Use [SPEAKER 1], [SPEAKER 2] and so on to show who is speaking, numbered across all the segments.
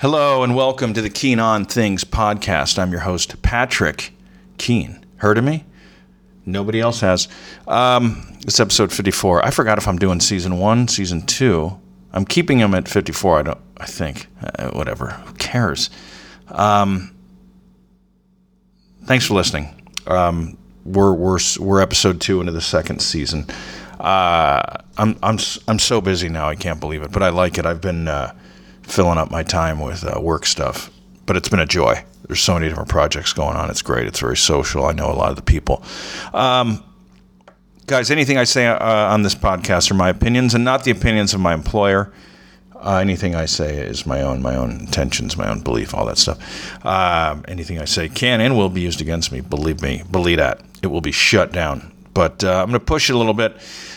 [SPEAKER 1] Hello and welcome to the Keen on Things podcast. I'm your host, Patrick Keen. Heard of me? Nobody else has. Um, it's episode 54. I forgot if I'm doing season one, season two. I'm keeping them at 54. I don't. I think. Uh, whatever. Who cares? Um, thanks for listening. Um, we're we're we're episode two into the second season. Uh, I'm I'm I'm so busy now. I can't believe it, but I like it. I've been uh, filling up my time with uh, work stuff, but it's been a joy. There's so many different projects going on. It's great. It's very social. I know a lot of the people. Um, guys, anything I say uh, on this podcast are my opinions and not the opinions of my employer. Uh, anything I say is my own, my own intentions, my own belief, all that stuff. Uh, anything I say can and will be used against me. Believe me, believe that. It will be shut down. But uh, I'm going to push it a little bit.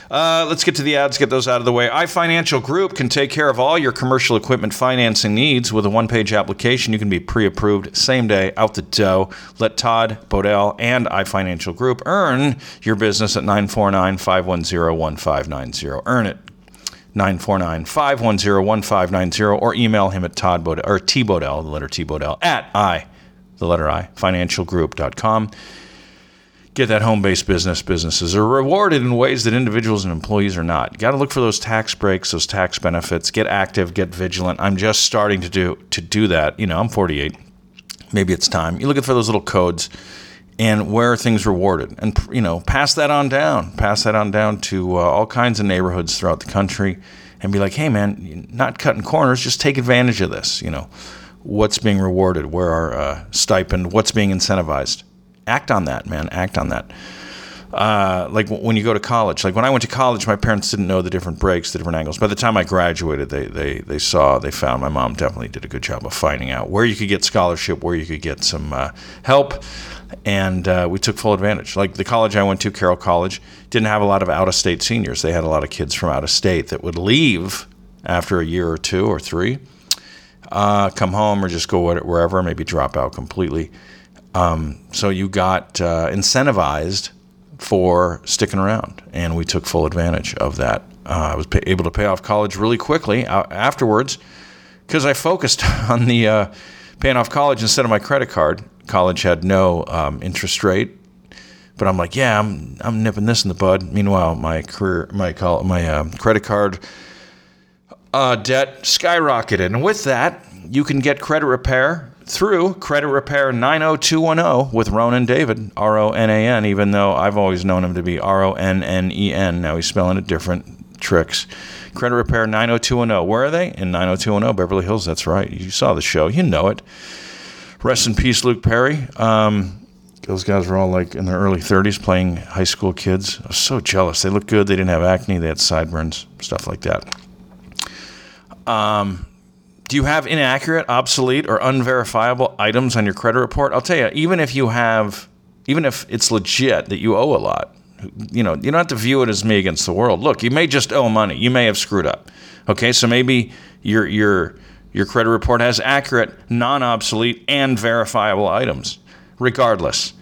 [SPEAKER 1] Uh, let's get to the ads, get those out of the way. iFinancial Group can take care of all your commercial equipment financing needs with a one page application. You can be pre approved same day out the dough. Let Todd Bodell and iFinancial Group earn your business at 949 510 1590. Earn it. 949 510 1590 or email him at Todd Bodell or T Bodell, the letter T Bodell, at I, the letter I, financialgroup.com get that home based business. Businesses are rewarded in ways that individuals and employees are not. You got to look for those tax breaks, those tax benefits. Get active, get vigilant. I'm just starting to do to do that. You know, I'm 48. Maybe it's time. You're looking for those little codes and where are things rewarded, and you know, pass that on down. Pass that on down to uh, all kinds of neighborhoods throughout the country, and be like, hey, man, not cutting corners. Just take advantage of this. You know, what's being rewarded, where are uh, stipend, what's being incentivized act on that, man. Act on that. Uh, like when you go to college, like when I went to college, my parents didn't know the different breaks, the different angles. By the time I graduated, they they they saw, they found. My mom definitely did a good job of finding out where you could get scholarship, where you could get some uh, help, and uh, we took full advantage. Like the college I went to, Carroll College, didn't have a lot of out of state seniors. They had a lot of kids from out of state that would leave after a year or two or three, uh, come home or just go wherever, maybe drop out completely um, so you got uh, incentivized for sticking around, and we took full advantage of that. Uh, I was pay- able to pay off college really quickly afterwards because I focused on the uh, paying off college instead of my credit card. College had no um, interest rate, but I'm like, yeah, I'm I'm nipping this in the bud. Meanwhile, my career, my call, my uh, credit card uh, debt skyrocketed, and with that, you can get credit repair through Credit Repair 90210 with Ronan David, R O N A N, even though I've always known him to be R O N N E N. Now he's spelling it different tricks. Credit Repair 90210. Where are they? In 90210 Beverly Hills. That's right. You saw the show. You know it. Rest in peace, Luke Perry. Um, those guys were all like in their early 30s playing high school kids. I was so jealous. They looked good. They didn't have acne. They had sideburns, stuff like that. Um, do you have inaccurate, obsolete, or unverifiable items on your credit report? I'll tell you, even if you have, even if it's legit that you owe a lot, you know, you don't have to view it as me against the world. Look, you may just owe money. You may have screwed up. Okay, so maybe your your your credit report has accurate, non-obsolete, and verifiable items. Regardless,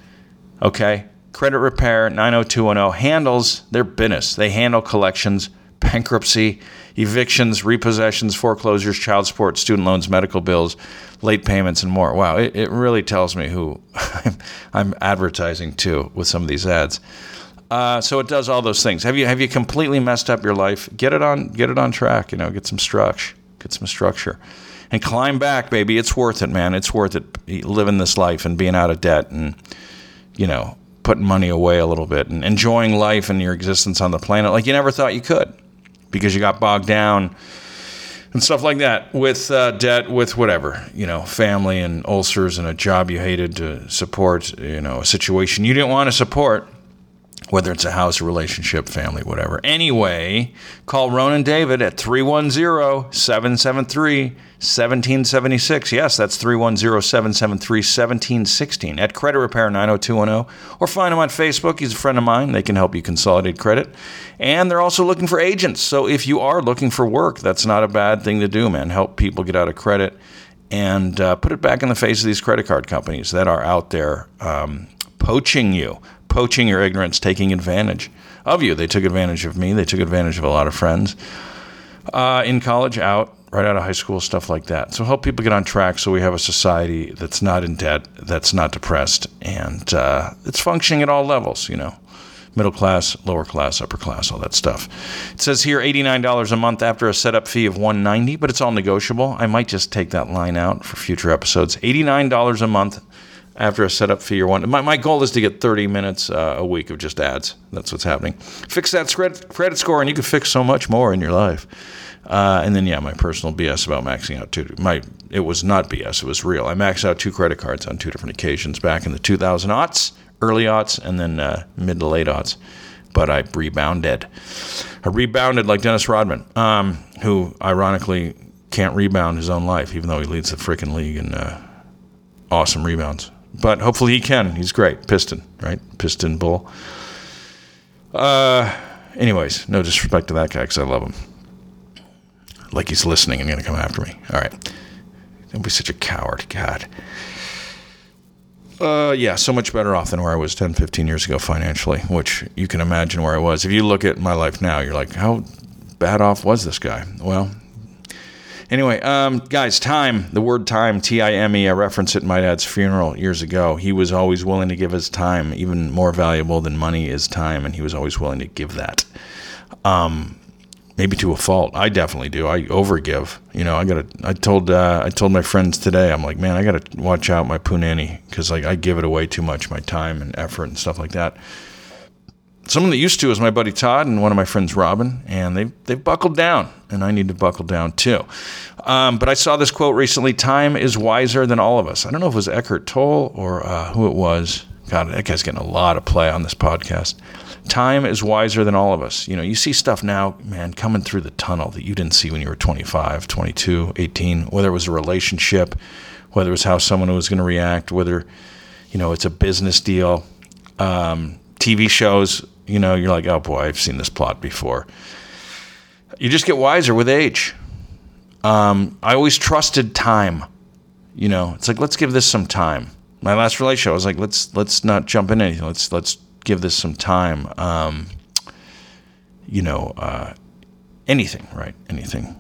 [SPEAKER 1] okay, Credit Repair 90210 handles their business. They handle collections, bankruptcy, evictions, repossessions, foreclosures, child support, student loans, medical bills, late payments, and more. Wow, it, it really tells me who I'm, advertising to with some of these ads. Uh, so it does all those things. Have you have you completely messed up your life? Get it on get it on track. You know, get some structure, get some structure, and climb back, baby. It's worth it, man. It's worth it living this life and being out of debt and you know putting money away a little bit and enjoying life and your existence on the planet like you never thought you could because you got bogged down and stuff like that with uh, debt, with whatever, you know, family and ulcers and a job you hated to support, you know, a situation you didn't want to support whether it's a house, a relationship, family, whatever. Anyway, call Ronan David at 310 773 1776. Yes, that's 310 773 1716 at Credit Repair 90210. Or find him on Facebook. He's a friend of mine. They can help you consolidate credit. And they're also looking for agents. So if you are looking for work, that's not a bad thing to do, man. Help people get out of credit and uh, put it back in the face of these credit card companies that are out there um, poaching you poaching your ignorance, taking advantage of you. They took advantage of me. They took advantage of a lot of friends uh, in college, out, right out of high school, stuff like that. So help people get on track so we have a society that's not in debt, that's not depressed, and uh, it's functioning at all levels, you know. Middle class, lower class, upper class, all that stuff. It says here $89 a month after a setup fee of 190 but it's all negotiable. I might just take that line out for future episodes. $89 a month after a setup fee or one. My, my goal is to get 30 minutes uh, a week of just ads. That's what's happening. Fix that credit score, and you can fix so much more in your life. Uh, and then yeah, my personal BS about maxing out two. My it was not BS. It was real. I maxed out two credit cards on two different occasions back in the 2000 aughts, early aughts, and then uh, mid to late aughts. But I rebounded. I rebounded like Dennis Rodman, um, who ironically can't rebound his own life, even though he leads the freaking league in uh, awesome rebounds. But hopefully he can. He's great. Piston, right? Piston bull. Uh, anyways, no disrespect to that guy because I love him like he's listening and going to come after me. All right. Don't be such a coward. God. Uh, yeah, so much better off than where I was 10, 15 years ago financially, which you can imagine where I was. If you look at my life now, you're like, how bad off was this guy? Well, anyway, um, guys, time, the word time, T I M E, I referenced it in my dad's funeral years ago. He was always willing to give his time, even more valuable than money is time, and he was always willing to give that. Um, maybe to a fault. I definitely do. I overgive. You know, I gotta. I told uh, I told my friends today. I'm like, man, I gotta watch out my punani because like I give it away too much, my time and effort and stuff like that. Someone that used to is my buddy Todd and one of my friends Robin, and they've they've buckled down, and I need to buckle down too. Um, but I saw this quote recently: "Time is wiser than all of us." I don't know if it was Eckhart Tolle or uh, who it was. God, that guy's getting a lot of play on this podcast time is wiser than all of us. You know, you see stuff now, man, coming through the tunnel that you didn't see when you were 25, 22, 18, whether it was a relationship, whether it was how someone was going to react, whether, you know, it's a business deal, um, TV shows, you know, you're like, oh boy, I've seen this plot before. You just get wiser with age. Um, I always trusted time. You know, it's like let's give this some time. My last relationship, I was like, let's let's not jump in anything. Let's let's give this some time. Um, you know, uh, anything, right? Anything,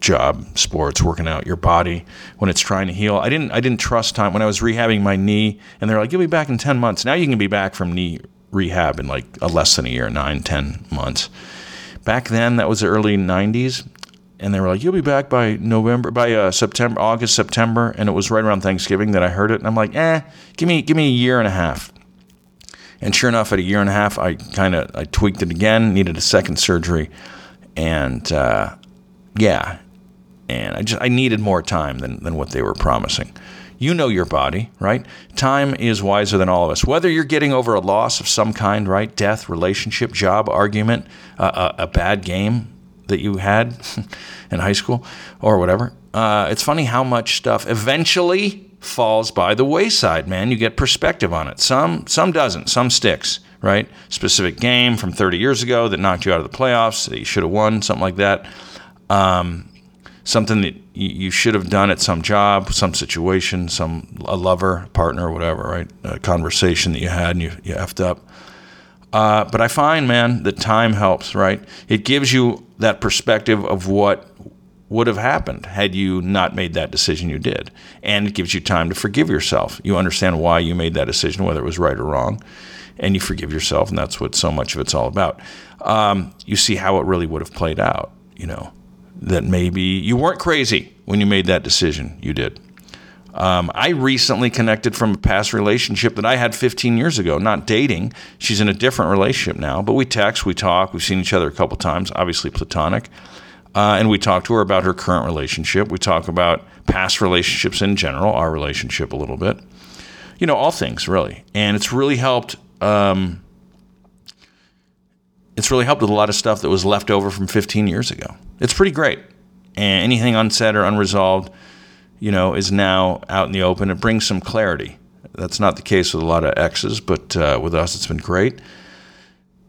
[SPEAKER 1] job, sports, working out, your body when it's trying to heal. I didn't, I didn't trust time when I was rehabbing my knee, and they're like, "You'll be back in ten months." Now you can be back from knee rehab in like a less than a year, nine, ten months. Back then, that was the early '90s, and they were like, "You'll be back by November, by uh, September, August, September," and it was right around Thanksgiving that I heard it, and I'm like, "Eh, give me, give me a year and a half." And sure enough, at a year and a half, I kind of I tweaked it again, needed a second surgery, and uh, yeah, and I just I needed more time than than what they were promising. You know your body, right? Time is wiser than all of us. Whether you're getting over a loss of some kind, right? Death, relationship, job, argument, uh, a, a, bad game that you had in high school, or whatever. Uh, it's funny how much stuff eventually falls by the wayside, man. You get perspective on it. Some some doesn't. Some sticks, right? Specific game from 30 years ago that knocked you out of the playoffs that you should have won, something like that. Um, something that you should have done at some job, some situation, some a lover, partner, whatever, right? A conversation that you had and you, you effed up. Uh, but I find, man, that time helps, right? It gives you that perspective of what would have happened had you not made that decision you did. And it gives you time to forgive yourself. You understand why you made that decision, whether it was right or wrong, and you forgive yourself. And that's what so much of it's all about. Um, you see how it really would have played out, you know, that maybe you weren't crazy when you made that decision. You did. Um, I recently connected from a past relationship that I had 15 years ago, not dating. She's in a different relationship now, but we text, we talk, we've seen each other a couple times, obviously platonic. Uh, and we talk to her about her current relationship. We talk about past relationships in general, our relationship a little bit. You know, all things really. And it's really helped. Um, it's really helped with a lot of stuff that was left over from 15 years ago. It's pretty great. And anything unsaid or unresolved, you know, is now out in the open. It brings some clarity. That's not the case with a lot of exes, but uh, with us, it's been great.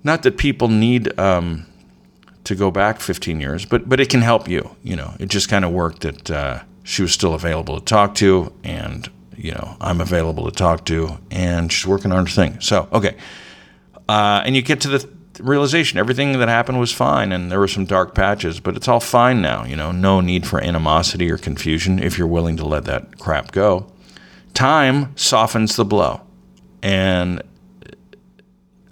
[SPEAKER 1] Not that people need. Um, to go back 15 years, but but it can help you. You know, it just kind of worked that uh, she was still available to talk to, and you know I'm available to talk to, and she's working on her thing. So okay, uh, and you get to the realization everything that happened was fine and there were some dark patches, but it's all fine now. You know, no need for animosity or confusion if you're willing to let that crap go. Time softens the blow. And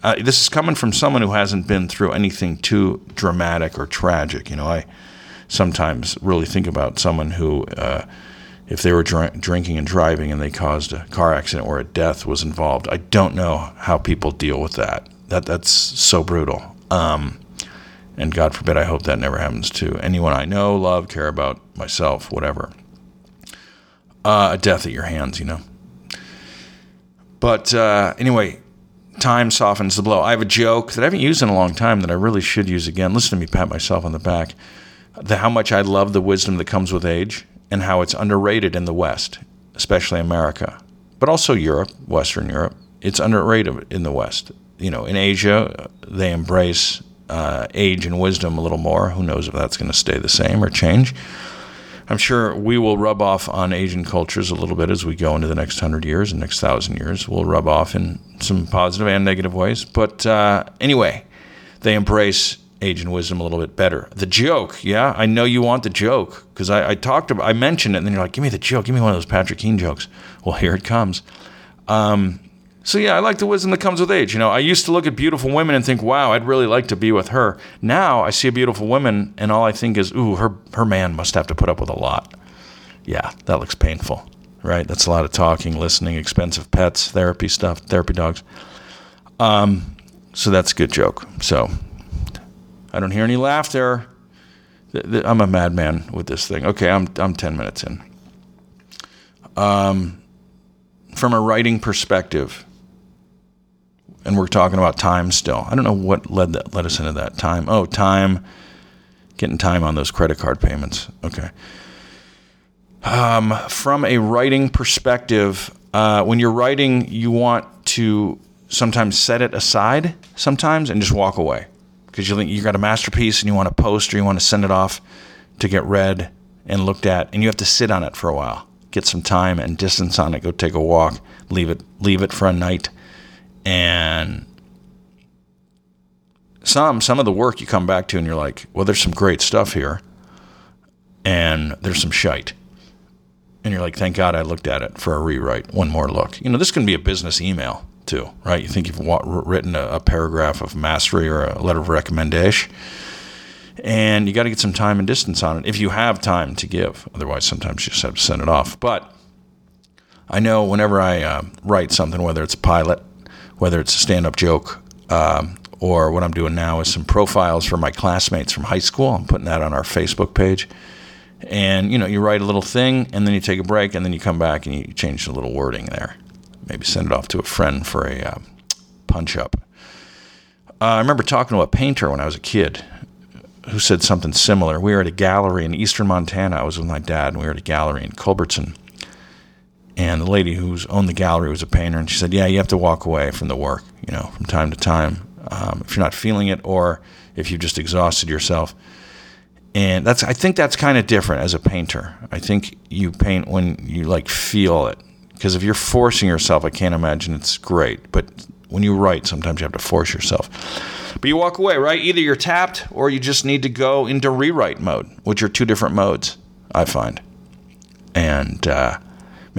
[SPEAKER 1] uh, this is coming from someone who hasn't been through anything too dramatic or tragic. You know, I sometimes really think about someone who, uh, if they were dr- drinking and driving and they caused a car accident or a death was involved, I don't know how people deal with that. That that's so brutal. Um, and God forbid, I hope that never happens to anyone I know, love, care about, myself, whatever. Uh, a death at your hands, you know. But uh, anyway, time softens the blow. I have a joke that I haven't used in a long time that I really should use again. Listen to me pat myself on the back. The, how much I love the wisdom that comes with age and how it's underrated in the West, especially America, but also Europe, Western Europe. It's underrated in the West. You know, in Asia, they embrace uh, age and wisdom a little more. Who knows if that's going to stay the same or change? I'm sure we will rub off on Asian cultures a little bit as we go into the next hundred years and next thousand years. We'll rub off in some positive and negative ways. But uh, anyway, they embrace age and wisdom a little bit better. The joke, yeah, I know you want the joke because I, I, talked about, I mentioned it, and then you're like, give me the joke, give me one of those Patrick Keane jokes. Well, here it comes. Um, so yeah, I like the wisdom that comes with age. You know, I used to look at beautiful women and think, "Wow, I'd really like to be with her." Now I see a beautiful woman, and all I think is, "Ooh, her her man must have to put up with a lot." Yeah, that looks painful, right? That's a lot of talking, listening, expensive pets, therapy stuff, therapy dogs. Um, so that's a good joke. So I don't hear any laughter. I'm a madman with this thing. Okay, I'm I'm ten minutes in. Um, from a writing perspective and we're talking about time still. I don't know what led that led us into that time. Oh, time, getting time on those credit card payments. Okay. Um, from a writing perspective, uh, when you're writing, you want to sometimes set it aside sometimes and just walk away because you think you got a masterpiece and you want to post or you want to send it off to get read and looked at, and you have to sit on it for a while, get some time and distance on it, go take a walk, leave it leave it for a night and some some of the work you come back to and you're like, well, there's some great stuff here, and there's some shite, and you're like, thank God I looked at it for a rewrite, one more look. You know, this can be a business email too, right? You think you've written a, a paragraph of mastery or a letter of recommendation. And you got to get some time and distance on it if you have time to give. Otherwise, sometimes you just have to send it off. But I know whenever I uh, write something, whether it's a pilot whether it's a stand up joke um, or what I'm doing now is some profiles for my classmates from high school. I'm putting that on our Facebook page. And you know, you write a little thing, and then you take a break, and then you come back and you change a little wording there. Maybe send it off to a friend for a uh, punch up. Uh, I remember talking to a painter when I was a kid who said something similar. We were at a gallery in eastern Montana. I was with my dad, and we were at a gallery in Culbertson and the lady who's owned the gallery was a painter, and she said, "Yeah, you have to walk away from the work, you know, from time to time um, if you're not feeling it, or if you've just exhausted yourself." And that's I think that's kind of different as a painter. I think you paint when you like feel it, because if you're forcing yourself, I can't imagine it's great. But when you write, sometimes you have to force yourself. But you walk away, right? Either you're tapped, or you just need to go into rewrite mode, which are two different modes. I find, and. Uh,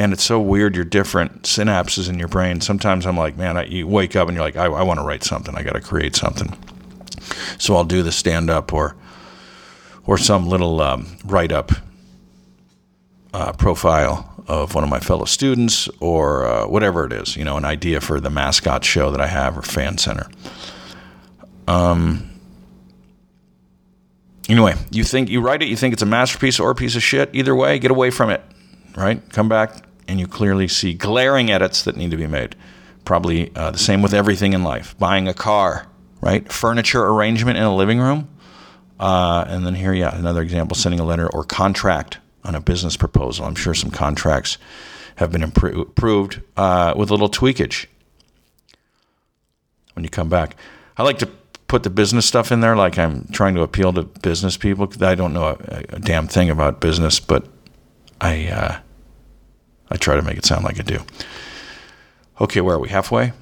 [SPEAKER 1] man, it's so weird. Your different synapses in your brain. Sometimes I'm like, man, I, you wake up and you're like, I, I want to write something. I got to create something. So I'll do the stand up or or some little um, write up uh, profile of one of my fellow students or uh, whatever it is. You know, an idea for the mascot show that I have or fan center. Um. Anyway, you think you write it, you think it's a masterpiece or a piece of shit. Either way, get away from it right? Come back, and you clearly see glaring edits that need to be made. Probably uh, the same with everything in life. Buying a car, right? Furniture arrangement in a living room. Uh, and then here, yeah, another example sending a letter or contract on a business proposal. I'm sure some contracts have been improved uh, with a little tweakage when you come back. I like to put the business stuff in there like I'm trying to appeal to business people. I don't know a, a damn thing about business, but I uh, I try to make it sound like I do. Okay, where are we? Halfway?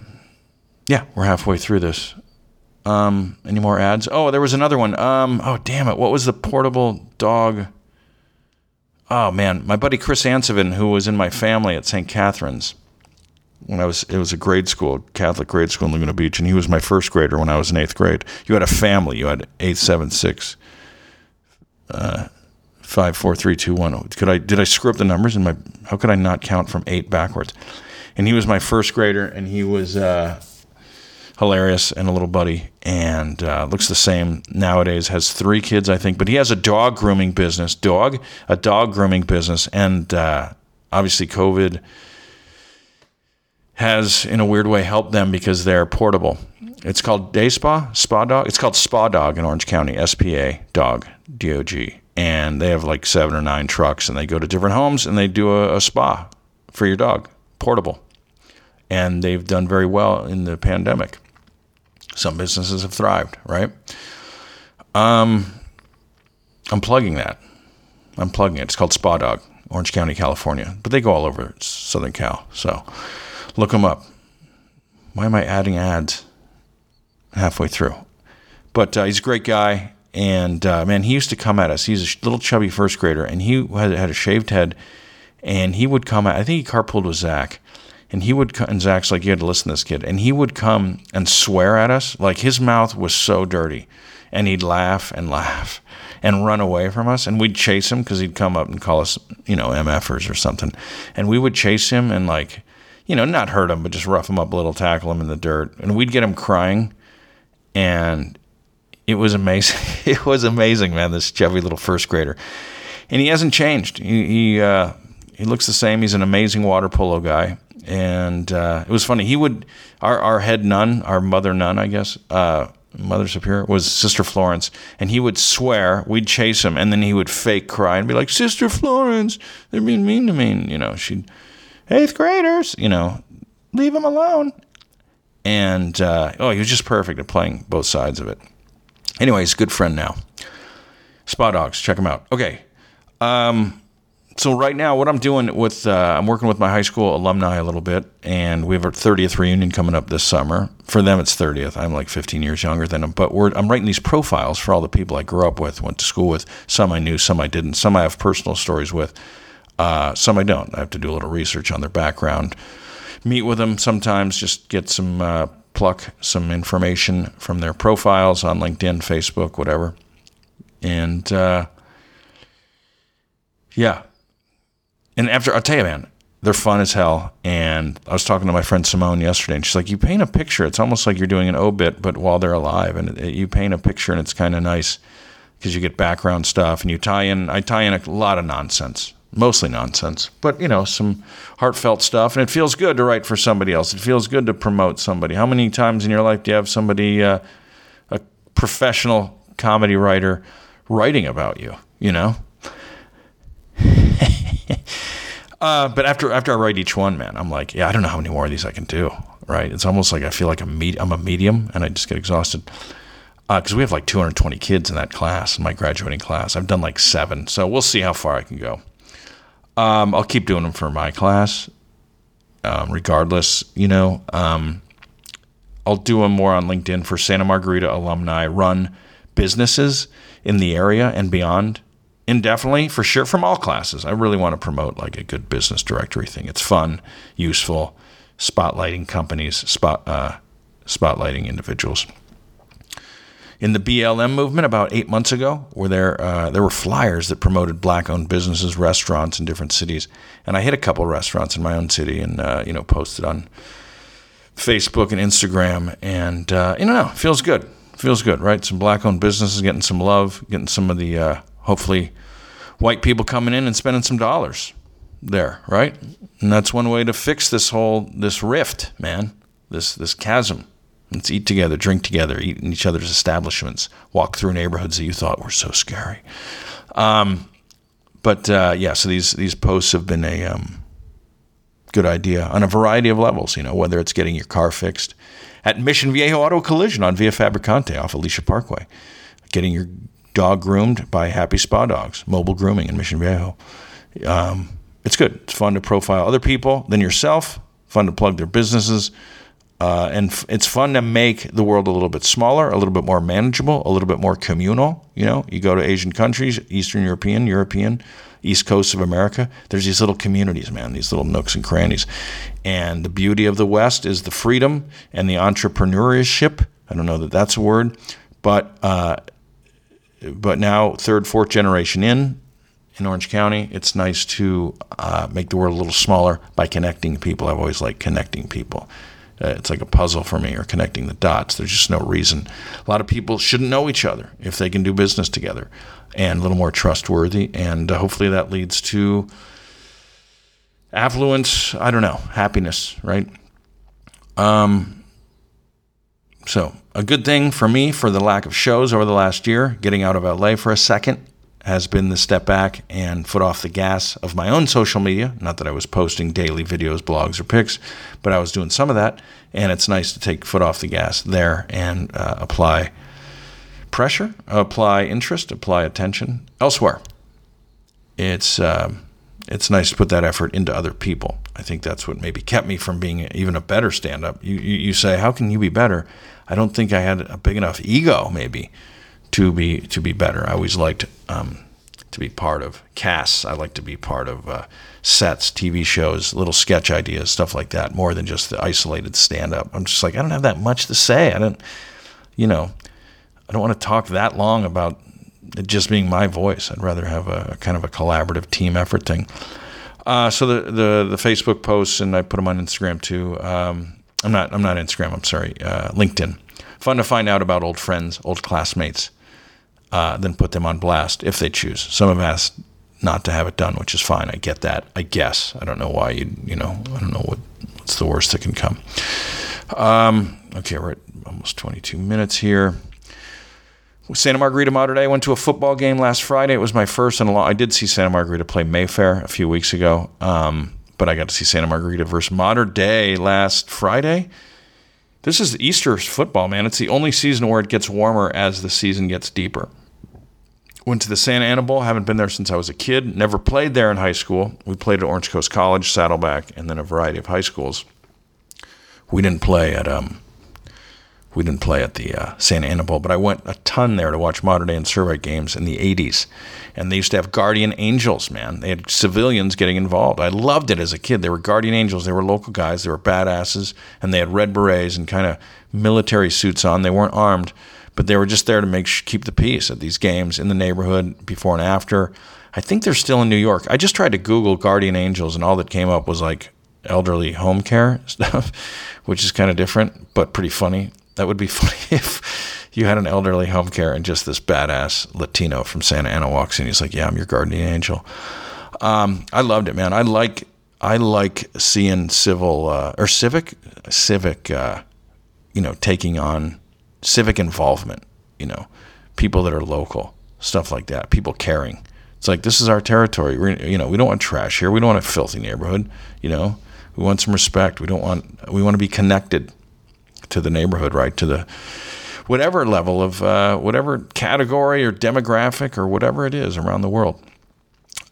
[SPEAKER 1] Yeah, we're halfway through this. Um, any more ads? Oh, there was another one. Um, oh, damn it. What was the portable dog? Oh, man. My buddy Chris Ansevin, who was in my family at St. Catherine's when I was, it was a grade school, Catholic grade school in Laguna Beach, and he was my first grader when I was in eighth grade. You had a family. You had eight, seven, six, uh, five, four, three, two, one. Could I, did I screw up the numbers in my, how could I not count from eight backwards? And he was my first grader, and he was, uh, hilarious and a little buddy and uh, looks the same nowadays has three kids i think but he has a dog grooming business dog a dog grooming business and uh, obviously covid has in a weird way helped them because they're portable it's called day spa spa dog it's called spa dog in orange county spa dog dog and they have like seven or nine trucks and they go to different homes and they do a, a spa for your dog portable and they've done very well in the pandemic some businesses have thrived, right? Um, I'm plugging that. I'm plugging it. It's called Spa Dog, Orange County, California. But they go all over Southern Cal. So look them up. Why am I adding ads halfway through? But uh, he's a great guy. And uh, man, he used to come at us. He's a little chubby first grader, and he had, had a shaved head. And he would come at, I think he carpooled with Zach and he would and Zach's like you had to listen to this kid and he would come and swear at us like his mouth was so dirty and he'd laugh and laugh and run away from us and we'd chase him because he'd come up and call us you know mfers or something and we would chase him and like you know not hurt him but just rough him up a little tackle him in the dirt and we'd get him crying and it was amazing it was amazing man this chubby little first grader and he hasn't changed he he, uh, he looks the same he's an amazing water polo guy and uh, it was funny. He would our our head nun, our mother nun, I guess, uh, mother superior was Sister Florence, and he would swear. We'd chase him, and then he would fake cry and be like, "Sister Florence, they're being mean to me." And, you know, she'd eighth graders, you know, leave him alone. And uh, oh, he was just perfect at playing both sides of it. Anyway, he's a good friend now. Spa Dogs, check him out. Okay. Um, so right now, what I'm doing with uh, I'm working with my high school alumni a little bit, and we have our 30th reunion coming up this summer. For them, it's 30th. I'm like 15 years younger than them, but I'm writing these profiles for all the people I grew up with, went to school with. Some I knew, some I didn't. Some I have personal stories with. Uh, some I don't. I have to do a little research on their background, meet with them sometimes, just get some uh, pluck some information from their profiles on LinkedIn, Facebook, whatever, and uh, yeah and after I'll tell you, man, they're fun as hell. And I was talking to my friend Simone yesterday, and she's like, "You paint a picture. It's almost like you're doing an obit, but while they're alive. And it, you paint a picture, and it's kind of nice because you get background stuff, and you tie in. I tie in a lot of nonsense, mostly nonsense, but you know, some heartfelt stuff, and it feels good to write for somebody else. It feels good to promote somebody. How many times in your life do you have somebody, uh, a professional comedy writer, writing about you? You know." Uh, but after after I write each one, man, I'm like, yeah, I don't know how many more of these I can do. Right? It's almost like I feel like a med- I'm a medium, and I just get exhausted. Because uh, we have like 220 kids in that class, in my graduating class. I've done like seven, so we'll see how far I can go. Um, I'll keep doing them for my class, um, regardless. You know, um, I'll do them more on LinkedIn for Santa Margarita alumni run businesses in the area and beyond indefinitely for sure from all classes. I really want to promote like a good business directory thing. It's fun, useful, spotlighting companies, spot uh, spotlighting individuals. In the BLM movement, about eight months ago, where there uh, there were flyers that promoted black-owned businesses, restaurants in different cities, and I hit a couple restaurants in my own city, and uh, you know posted on Facebook and Instagram, and uh, you know, feels good, feels good, right? Some black-owned businesses getting some love, getting some of the uh, hopefully white people coming in and spending some dollars there, right? And that's one way to fix this whole this rift, man. This this chasm. Let's eat together, drink together, eat in each other's establishments, walk through neighborhoods that you thought were so scary. Um, but uh, yeah, so these these posts have been a um, good idea on a variety of levels. You know, whether it's getting your car fixed at Mission Viejo Auto Collision on Via Fabricante off Alicia Parkway, getting your dog groomed by Happy Spa Dogs, mobile grooming in Mission Viejo. Um, it's good. It's fun to profile other people than yourself. Fun to plug their businesses. Uh, and f- it's fun to make the world a little bit smaller, a little bit more manageable, a little bit more communal. You know, you go to Asian countries, Eastern European, European, East Coast of America. There's these little communities, man, these little nooks and crannies. And the beauty of the West is the freedom and the entrepreneurship. I don't know that that's a word, but uh, but now third, fourth generation in in Orange County, it's nice to uh, make the world a little smaller by connecting people. I've always liked connecting people. Uh, it's like a puzzle for me, or connecting the dots. There's just no reason. A lot of people shouldn't know each other if they can do business together, and a little more trustworthy. And uh, hopefully that leads to affluence. I don't know, happiness, right? Um. So a good thing for me for the lack of shows over the last year, getting out of LA for a second has been the step back and foot off the gas of my own social media. Not that I was posting daily videos, blogs, or pics, but I was doing some of that. And it's nice to take foot off the gas there and uh, apply pressure, apply interest, apply attention elsewhere. It's uh, it's nice to put that effort into other people. I think that's what maybe kept me from being even a better stand up. You, you, you say, how can you be better? I don't think I had a big enough ego, maybe, to be to be better. I always liked um, to be part of casts. I like to be part of uh, sets, TV shows, little sketch ideas, stuff like that, more than just the isolated stand up. I'm just like, I don't have that much to say. I don't, you know, I don't want to talk that long about it just being my voice. I'd rather have a, a kind of a collaborative team effort thing. Uh, so the, the the Facebook posts and I put them on Instagram too. Um, I'm not I'm not Instagram. I'm sorry. Uh, LinkedIn. Fun to find out about old friends, old classmates uh, then put them on blast if they choose. Some have asked not to have it done, which is fine. I get that. I guess I don't know why you you know I don't know what what's the worst that can come. Um, okay, we're at almost 22 minutes here. Santa Margarita Mater Dei. Went to a football game last Friday. It was my first in a long. I did see Santa Margarita play Mayfair a few weeks ago, um, but I got to see Santa Margarita versus Mater Dei last Friday. This is Easter football, man. It's the only season where it gets warmer as the season gets deeper. Went to the Santa Ana Bowl. Haven't been there since I was a kid. Never played there in high school. We played at Orange Coast College, Saddleback, and then a variety of high schools. We didn't play at um, we didn't play at the uh, Santa Ana Bowl, but I went a ton there to watch Mater Dei and Servite games in the 80s. And they used to have guardian angels, man. They had civilians getting involved. I loved it as a kid. They were guardian angels. They were local guys. They were badasses. And they had red berets and kind of military suits on. They weren't armed but they were just there to make keep the peace at these games in the neighborhood before and after. I think they're still in New York. I just tried to Google guardian angels, and all that came up was like elderly home care stuff, which is kind of different, but pretty funny. That would be funny if you had an elderly home care and just this badass Latino from Santa Ana walks in. He's like, "Yeah, I'm your guardian angel." Um, I loved it, man. I like I like seeing civil uh, or civic civic, uh, you know, taking on civic involvement, you know, people that are local, stuff like that, people caring. It's like this is our territory. We're, you know, we don't want trash here. We don't want a filthy neighborhood. You know, we want some respect. We don't want. We want to be connected to the neighborhood, right? To the whatever level of uh, whatever category or demographic or whatever it is around the world.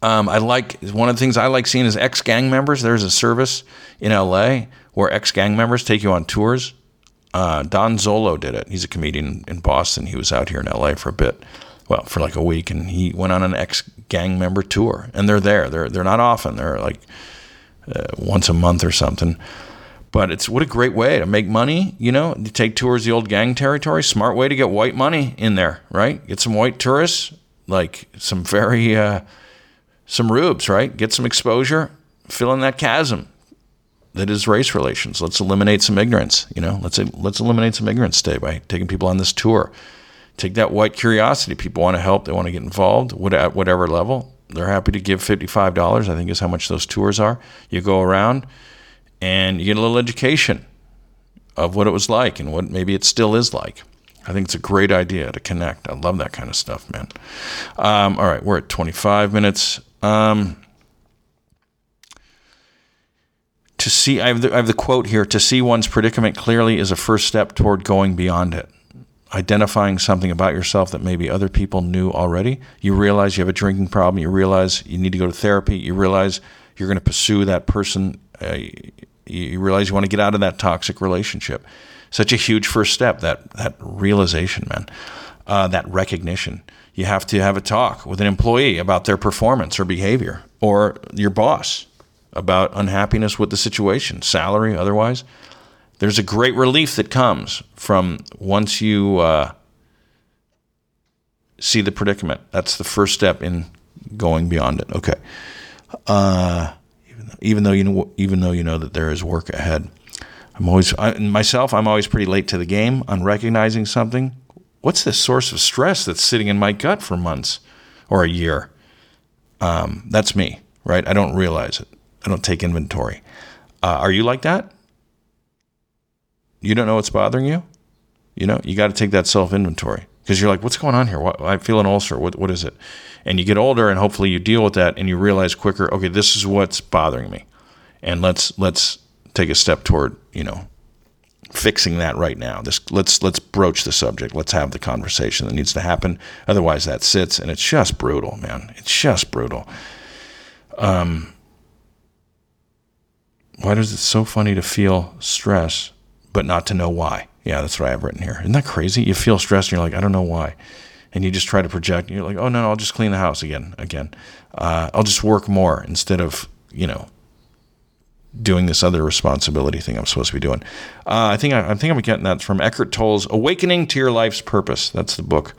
[SPEAKER 1] Um, I like one of the things I like seeing is ex gang members. There's a service in LA where ex gang members take you on tours uh, Don Zolo did it. He's a comedian in Boston. He was out here in LA for a bit, well, for like a week, and he went on an ex gang member tour. And they're there. They're they're not often. They're like uh, once a month or something. But it's what a great way to make money. You know, you take tours the old gang territory. Smart way to get white money in there, right? Get some white tourists, like some very uh, some rubes, right? Get some exposure, fill in that chasm that is race relations. Let's eliminate some ignorance. You know, let's let's eliminate some ignorance today by taking people on this tour. Take that white curiosity. People want to help. They want to get involved. At whatever level, they're happy to give fifty-five dollars. I think is how much those tours are. You go around, and you get a little education of what it was like and what maybe it still is like. I think it's a great idea to connect. I love that kind of stuff, man. Um, all right, we're at 25 minutes. Um, to see, I have, the, I have the quote here to see one's predicament clearly is a first step toward going beyond it. Identifying something about yourself that maybe other people knew already. You realize you have a drinking problem. You realize you need to go to therapy. You realize you're going to pursue that person uh, You, realize you want to get out of that toxic relationship. Such a huge first step, that, that realization, man, uh, that recognition. You have to have a talk with an employee about their performance or behavior, or your boss about unhappiness with the situation, salary, otherwise. There's a great relief that comes from once you uh, see the predicament. That's the first step in going beyond it. Okay. Uh, even, though, even though you know, even though you know that there is work ahead, I'm always I, myself. I'm always pretty late to the game on recognizing something. What's this source of stress that's sitting in my gut for months or a year? Um, that's me, right? I don't realize it. I don't take inventory. Uh, are you like that? You don't know what's bothering you? You know, you got to take that self inventory because you're like, what's going on here? What, I feel an ulcer. What, what is it? And you get older, and hopefully you deal with that, and you realize quicker. Okay, this is what's bothering me, and let's let's take a step toward you know fixing that right now. This let's let's broach the subject. Let's have the conversation that needs to happen. Otherwise, that sits, and it's just brutal, man. It's just brutal. Um, why does it so funny to feel stress but not to know why? Yeah, that's what I have written here. Isn't that crazy? You feel stressed and you're like, I don't know why. And you just try to project and you're like, oh, no, no I'll just clean the house again. Again. Uh, I'll just work more instead of, you know, doing this other responsibility thing I'm supposed to be doing. Uh, I think I, I, think I'm getting that from Eckhart Tolle's "Awakening to Your Life's Purpose." That's the book.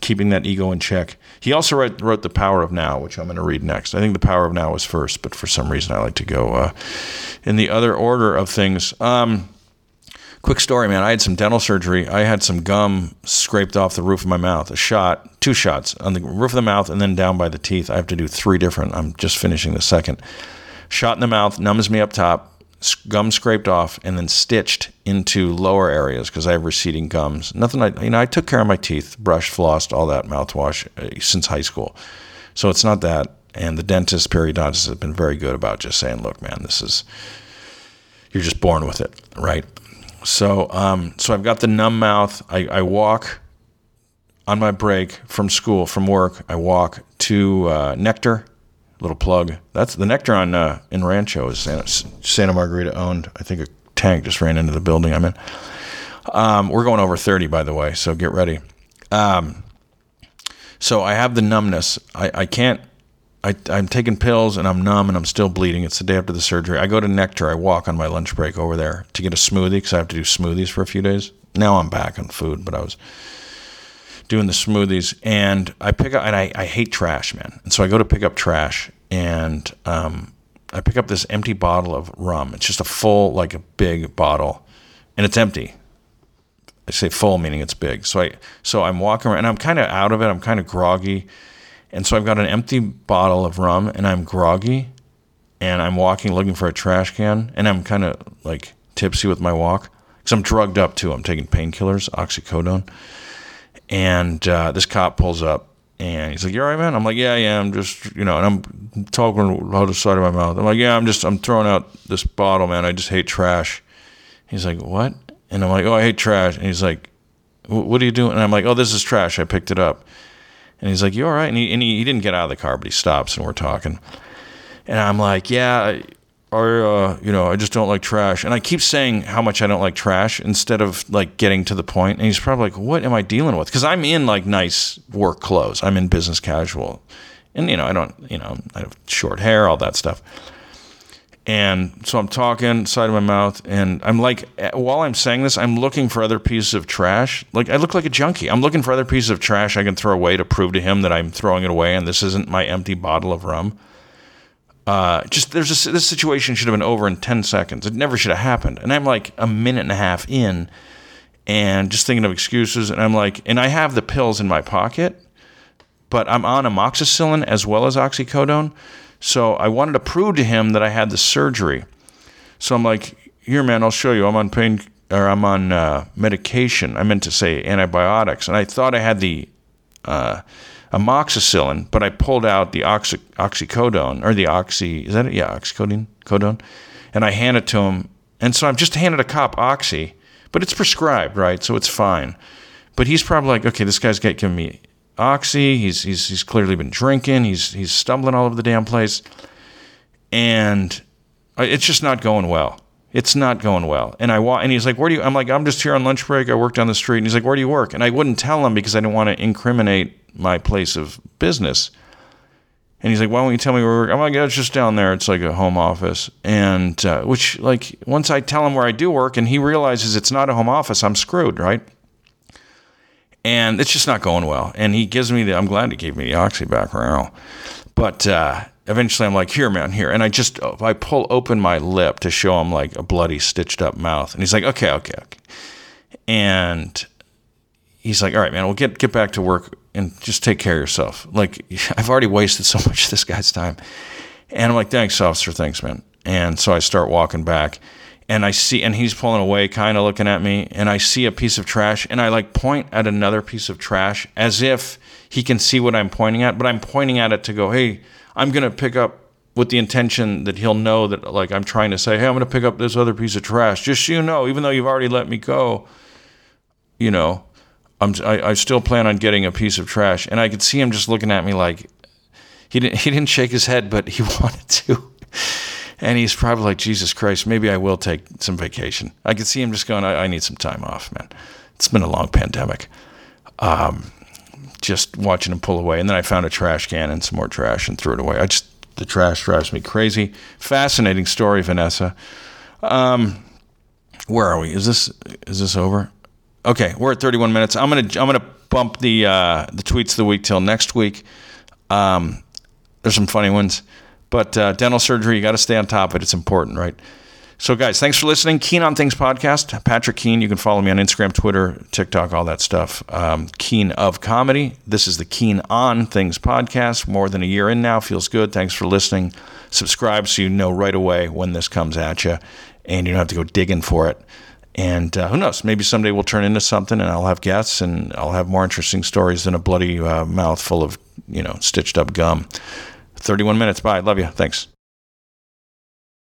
[SPEAKER 1] Keeping that ego in check. He also wrote, wrote "The Power of Now," which I'm going to read next. I think "The Power of Now" was first, but for some reason I like to go uh, in the other order of things. Um, Quick story, man. I had some dental surgery. I had some gum scraped off the roof of my mouth. A shot, two shots on the roof of the mouth, and then down by the teeth. I have to do three different. I'm just finishing the second. Shot in the mouth, numbs me up top. Gum scraped off, and then stitched into lower areas because I have receding gums. Nothing. I you know I took care of my teeth, brushed, flossed, all that mouthwash uh, since high school. So it's not that. And the dentist, periodontist, has been very good about just saying, "Look, man, this is." You're just born with it, right? So, um, so I've got the numb mouth. I, I, walk on my break from school, from work. I walk to uh, Nectar, little plug. That's the Nectar on uh, in Rancho is Santa, Santa, Margarita owned. I think a tank just ran into the building I'm in. Um, we're going over 30, by the way, so get ready. Um, so I have the numbness. I, I can't I, I'm taking pills and I'm numb and I'm still bleeding. It's the day after the surgery. I go to Nectar. I walk on my lunch break over there to get a smoothie because I have to do smoothies for a few days. Now I'm back on food, but I was doing the smoothies and I pick up and I, I hate trash, man. And so I go to pick up trash and um, I pick up this empty bottle of rum. It's just a full, like a big bottle, and it's empty. I say full meaning it's big. So I so I'm walking around and I'm kind of out of it. I'm kind of groggy and so I've got an empty bottle of rum and I'm groggy and I'm walking looking for a trash can and I'm kind of like tipsy with my walk because I'm drugged up too. I'm taking painkillers, oxycodone. And uh, this cop pulls up and he's like, "You all right, man?" I'm like, "Yeah, yeah. I'm just, you know." And I'm talking out the side of my mouth. I'm like, "Yeah, I'm just, I'm throwing out this bottle, man. I just hate trash." He's like, "What?" And I'm like, "Oh, I hate trash." And he's like, "What are you doing?" And I'm like, "Oh, this is trash. I picked it up." And he's like, "You all right?" And he and he, he didn't get out of the car, but he stops and we're talking. And I'm like, "Yeah, I, uh, you know, I just don't like trash." And I keep saying how much I don't like trash instead of like getting to the point. And he's probably like, "What am I dealing with?" Because I'm in like nice work clothes. I'm in business casual, and you know, I don't, you know, I have short hair, all that stuff. And so I'm talking side of my mouth, and I'm like, while I'm saying this, I'm looking for other pieces of trash. Like I look like a junkie. I'm looking for other pieces of trash I can throw away to prove to him that I'm throwing it away, and this isn't my empty bottle of rum. Uh, just there's a, this situation should have been over in ten seconds. It never should have happened. And I'm like a minute and a half in, and just thinking of excuses. And I'm like, and I have the pills in my pocket, but I'm on amoxicillin as well as oxycodone. So I wanted to prove to him that I had the surgery. So I'm like, here, man, I'll show you. I'm on pain or I'm on uh, medication. I meant to say antibiotics, and I thought I had the uh, amoxicillin, but I pulled out the oxy, oxycodone or the oxy. Is that it? Yeah, oxycodone, codone, and I handed it to him. And so I've just handed a cop oxy, but it's prescribed, right? So it's fine. But he's probably like, okay, this guy's giving me oxy. He's he's he's clearly been drinking. He's he's stumbling all over the damn place, and it's just not going well. It's not going well. And I walk, and he's like, "Where do you?" I'm like, "I'm just here on lunch break. I work down the street." And he's like, "Where do you work?" And I wouldn't tell him because I didn't want to incriminate my place of business. And he's like, "Why won't you tell me where?" Work? I'm like, "It's just down there. It's like a home office." And uh, which, like, once I tell him where I do work, and he realizes it's not a home office, I'm screwed, right? And it's just not going well. And he gives me the. I'm glad he gave me the oxy back around, but uh, eventually I'm like, "Here, man, here." And I just I pull open my lip to show him like a bloody, stitched up mouth, and he's like, "Okay, okay, okay." And he's like, "All right, man, we'll get get back to work and just take care of yourself." Like I've already wasted so much of this guy's time, and I'm like, "Thanks, officer. Thanks, man." And so I start walking back, and I see, and he's pulling away, kind of looking at me, and I see a piece of trash, and I like point at another piece of trash as if he can see what I'm pointing at, but I'm pointing at it to go, "Hey, I'm gonna pick up." With the intention that he'll know that, like, I'm trying to say, hey, I'm going to pick up this other piece of trash. Just so you know, even though you've already let me go, you know, I'm, I, I still plan on getting a piece of trash. And I could see him just looking at me like he didn't, he didn't shake his head, but he wanted to. And he's probably like, Jesus Christ, maybe I will take some vacation. I could see him just going, I, I need some time off, man. It's been a long pandemic. Um, just watching him pull away. And then I found a trash can and some more trash and threw it away. I just, the trash drives me crazy. Fascinating story, Vanessa. Um, where are we? Is this, is this over? Okay, we're at 31 minutes. I'm gonna I'm gonna bump the uh, the tweets of the week till next week. Um, there's some funny ones, but uh, dental surgery you got to stay on top of it. It's important, right? So, guys, thanks for listening. Keen on Things podcast. Patrick Keen. You can follow me on Instagram, Twitter, TikTok, all that stuff. Um, Keen of comedy. This is the Keen on Things podcast. More than a year in now. Feels good. Thanks for listening. Subscribe so you know right away when this comes at you, and you don't have to go digging for it. And uh, who knows? Maybe someday we'll turn into something, and I'll have guests, and I'll have more interesting stories than a bloody uh, mouth full of you know stitched up gum. Thirty-one minutes. Bye. Love you. Thanks.